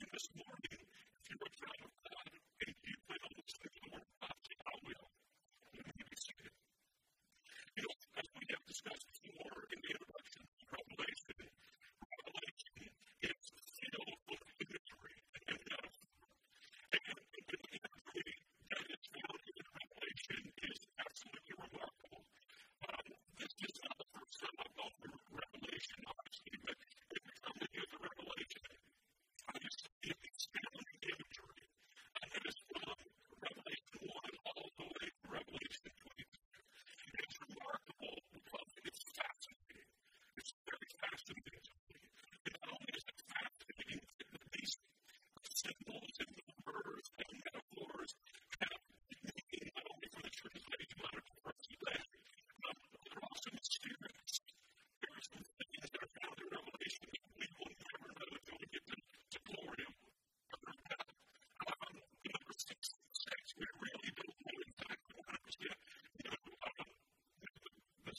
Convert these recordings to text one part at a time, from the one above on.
know, our, our, our, but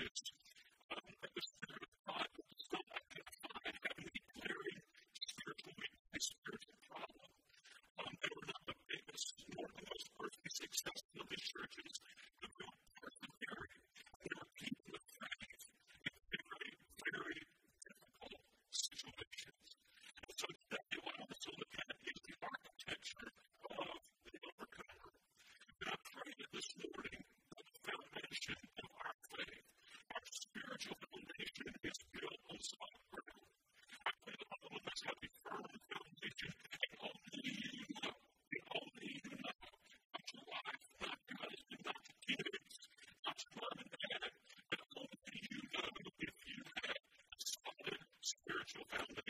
have to be like,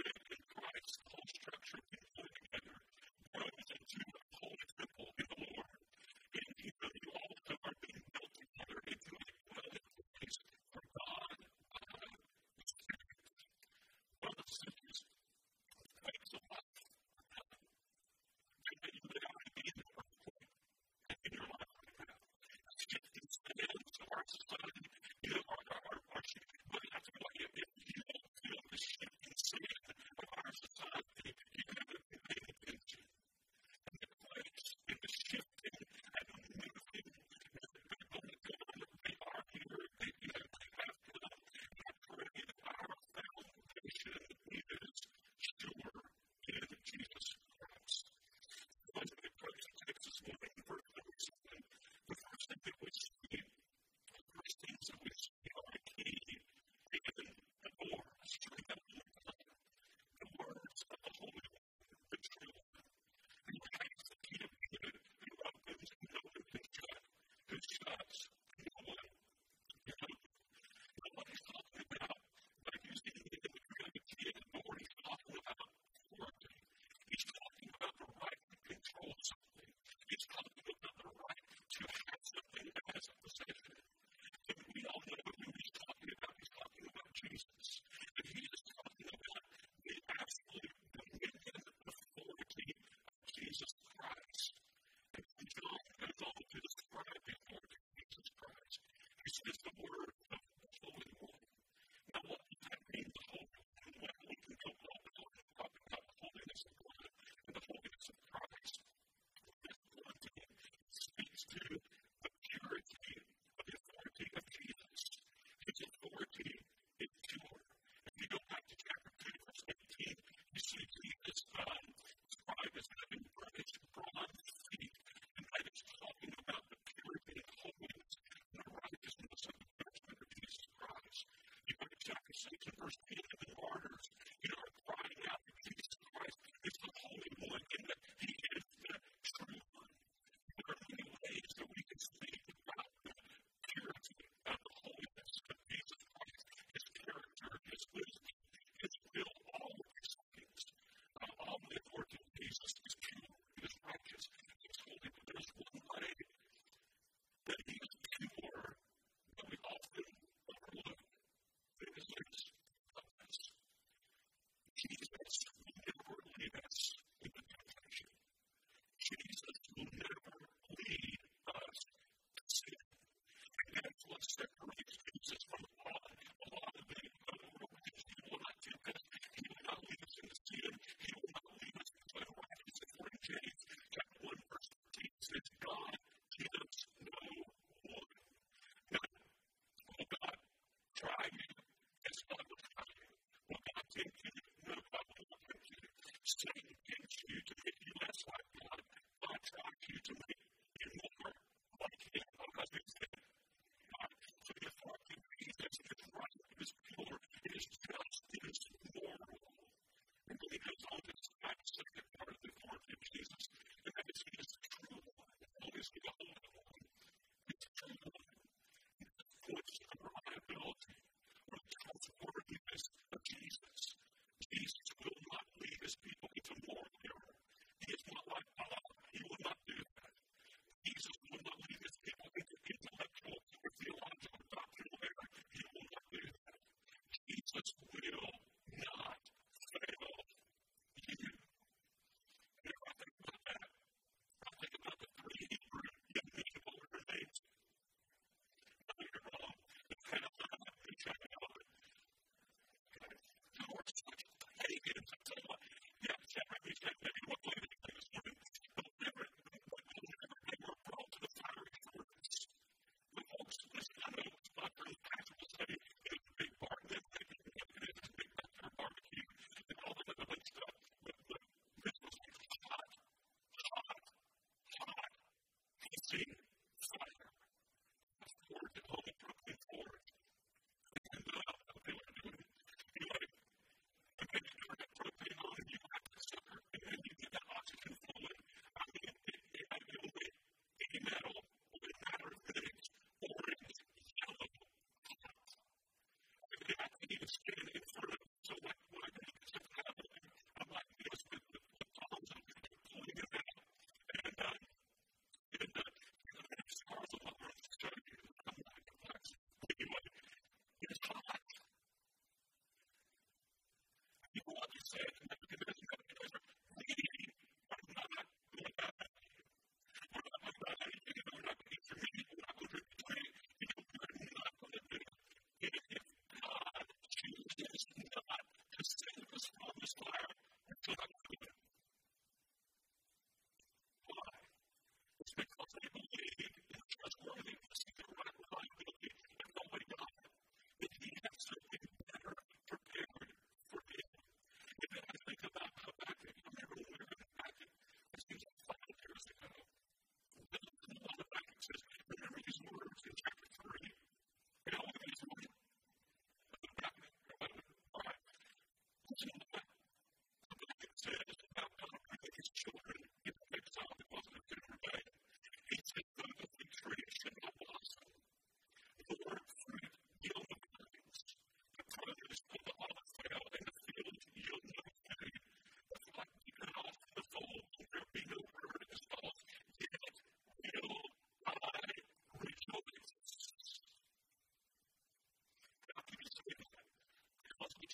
if,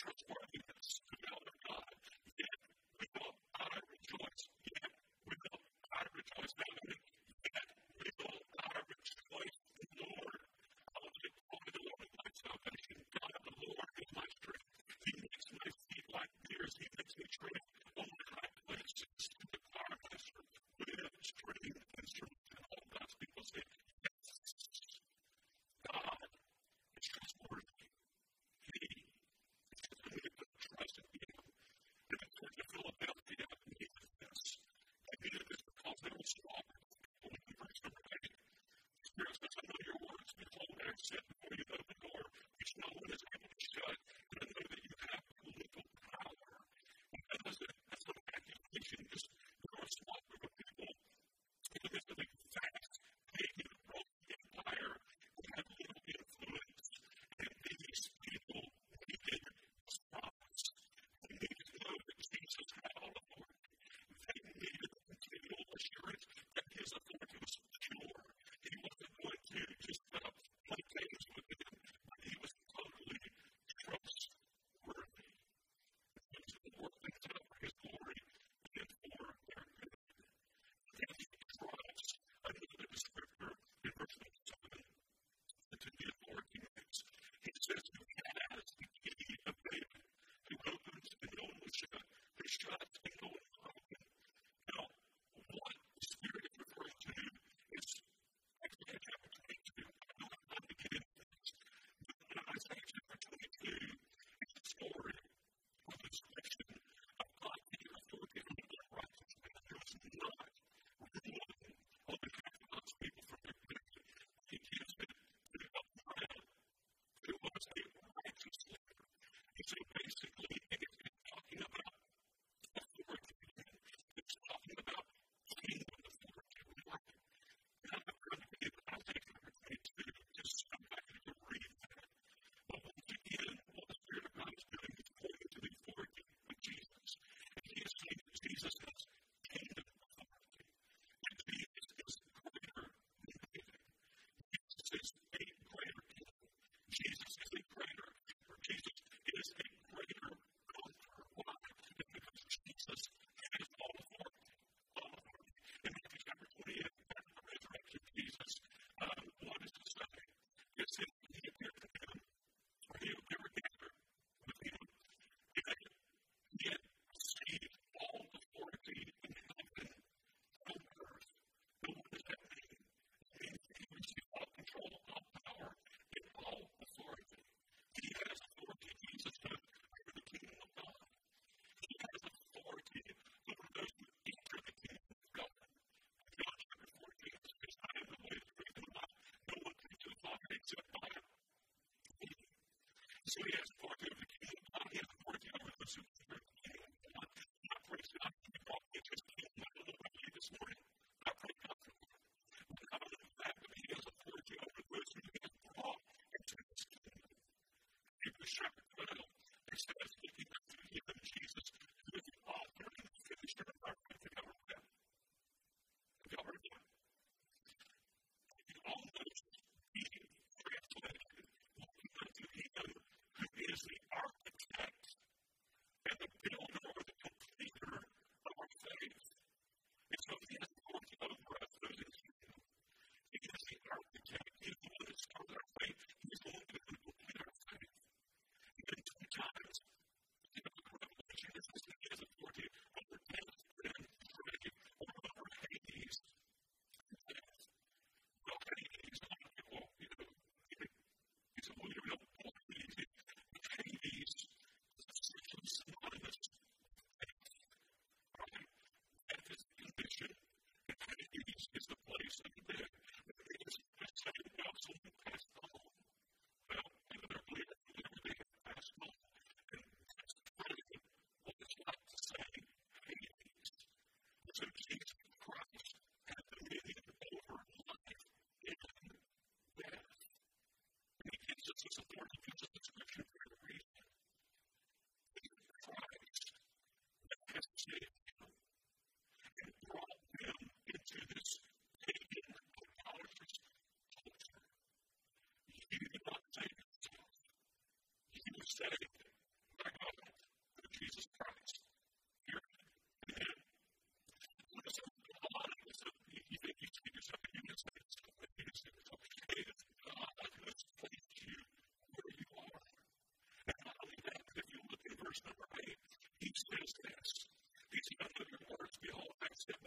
transforming us to basically So we have to talk to things they can do. verse number 8, he says this, These none of your words, behold, I send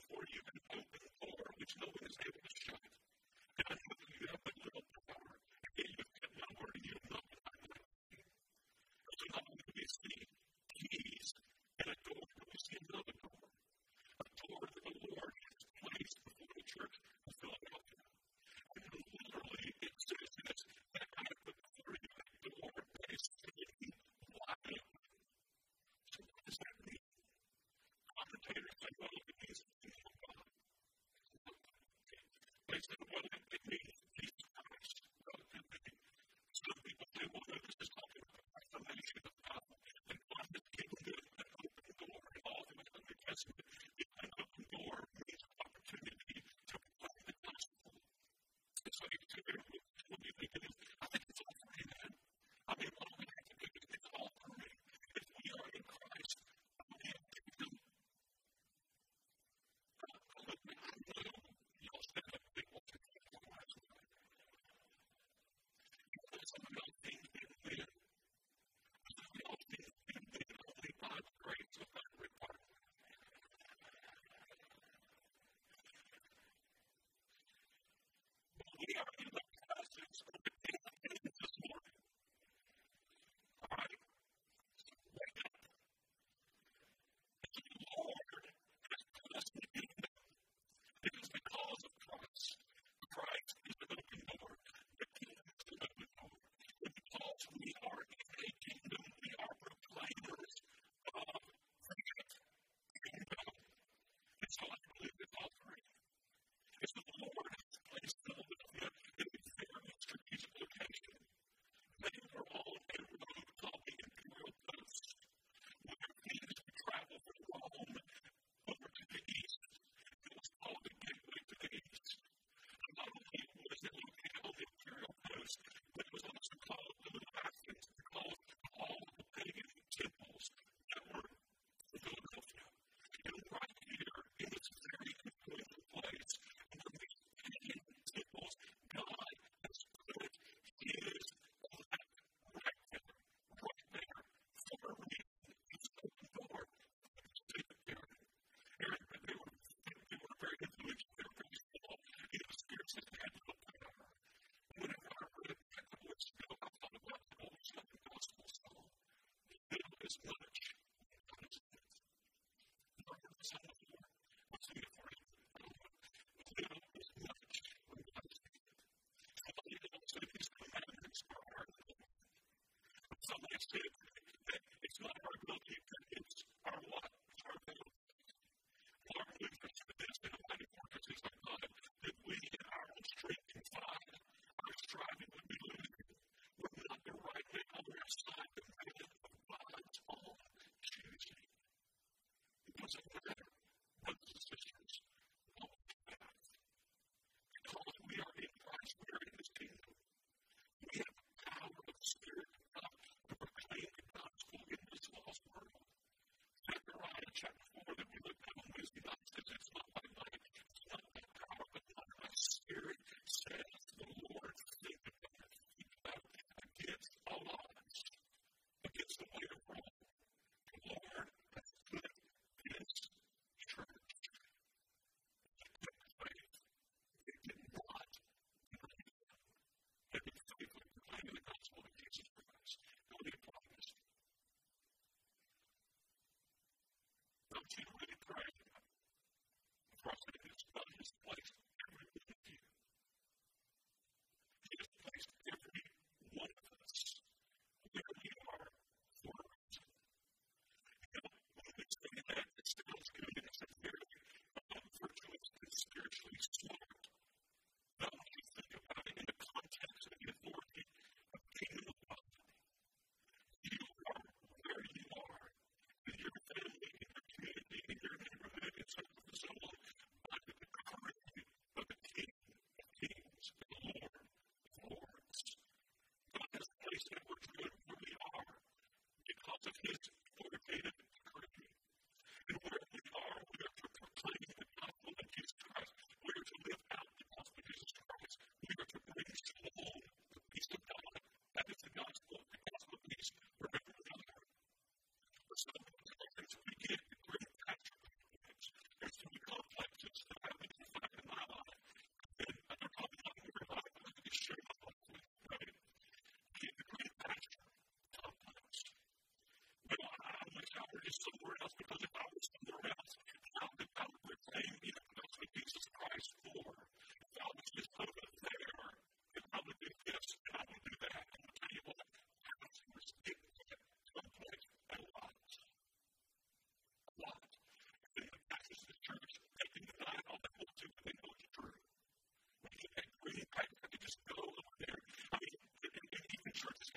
was a career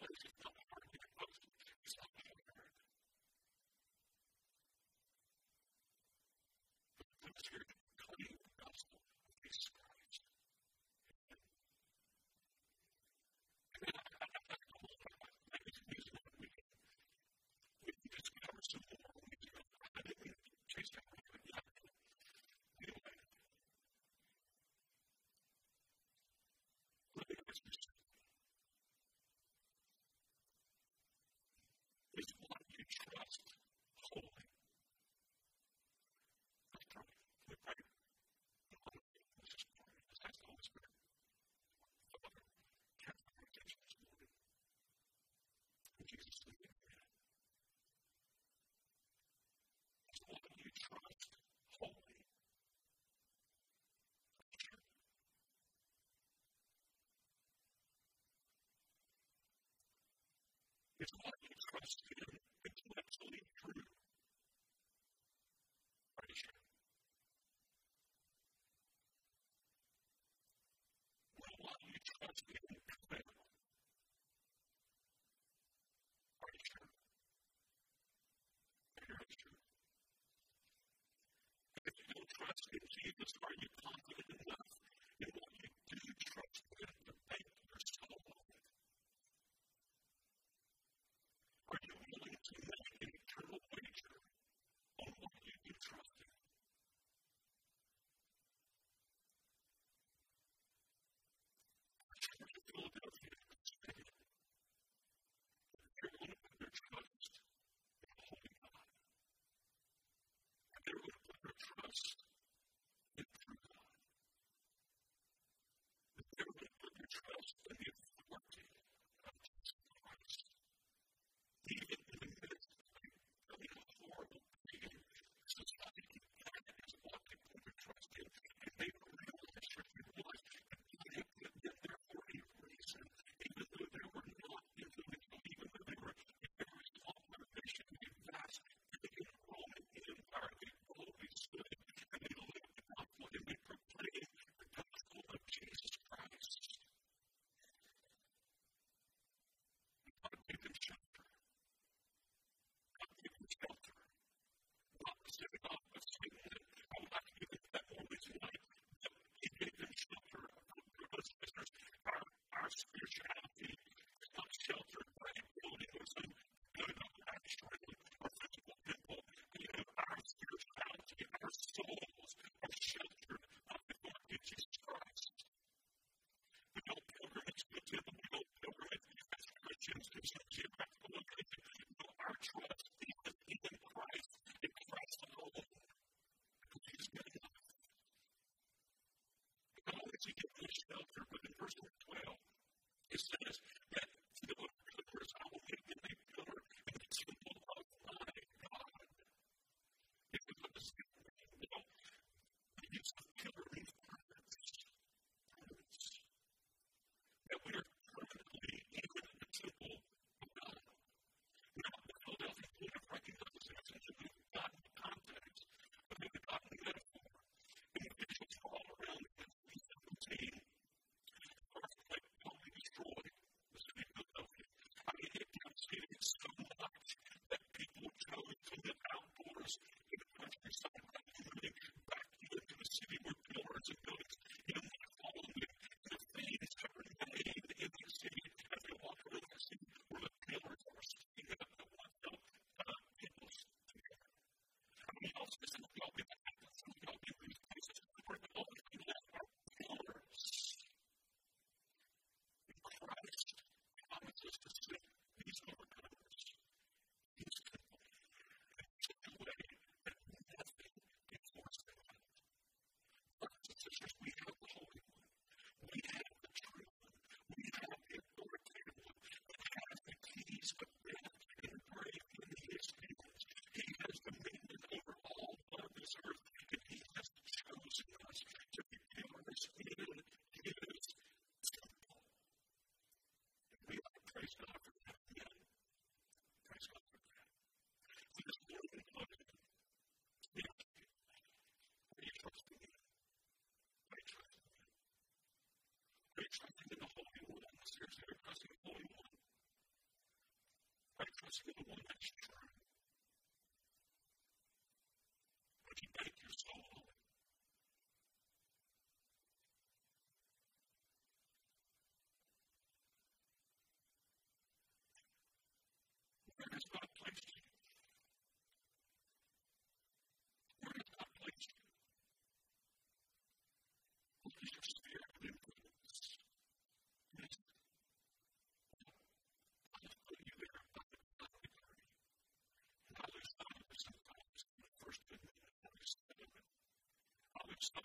It's what you trust in intellectually true. Scripture just we was a good one actually. But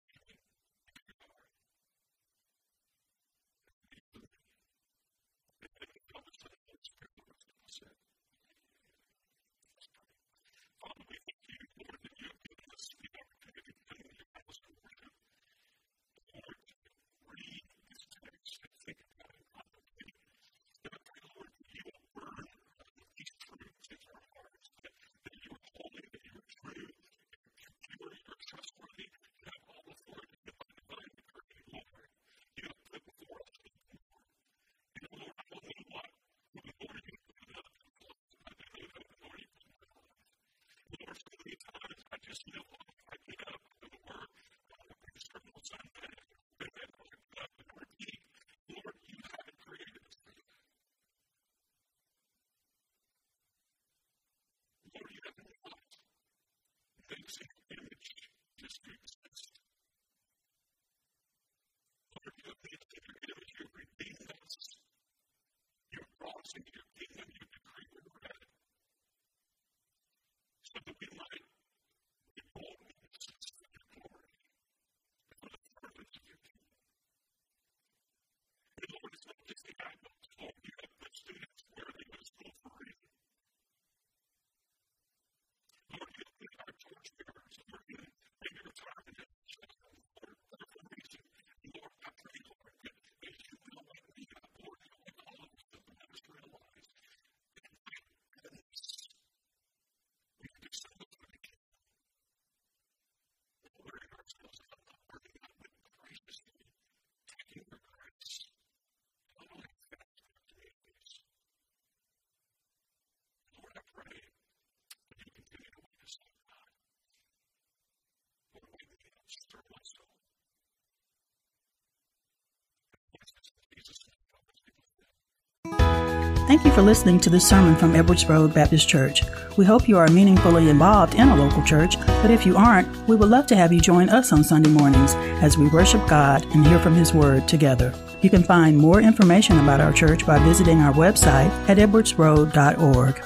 Thank you for listening to this sermon from Edwards Road Baptist Church. We hope you are meaningfully involved in a local church, but if you aren't, we would love to have you join us on Sunday mornings as we worship God and hear from His Word together. You can find more information about our church by visiting our website at edwardsroad.org.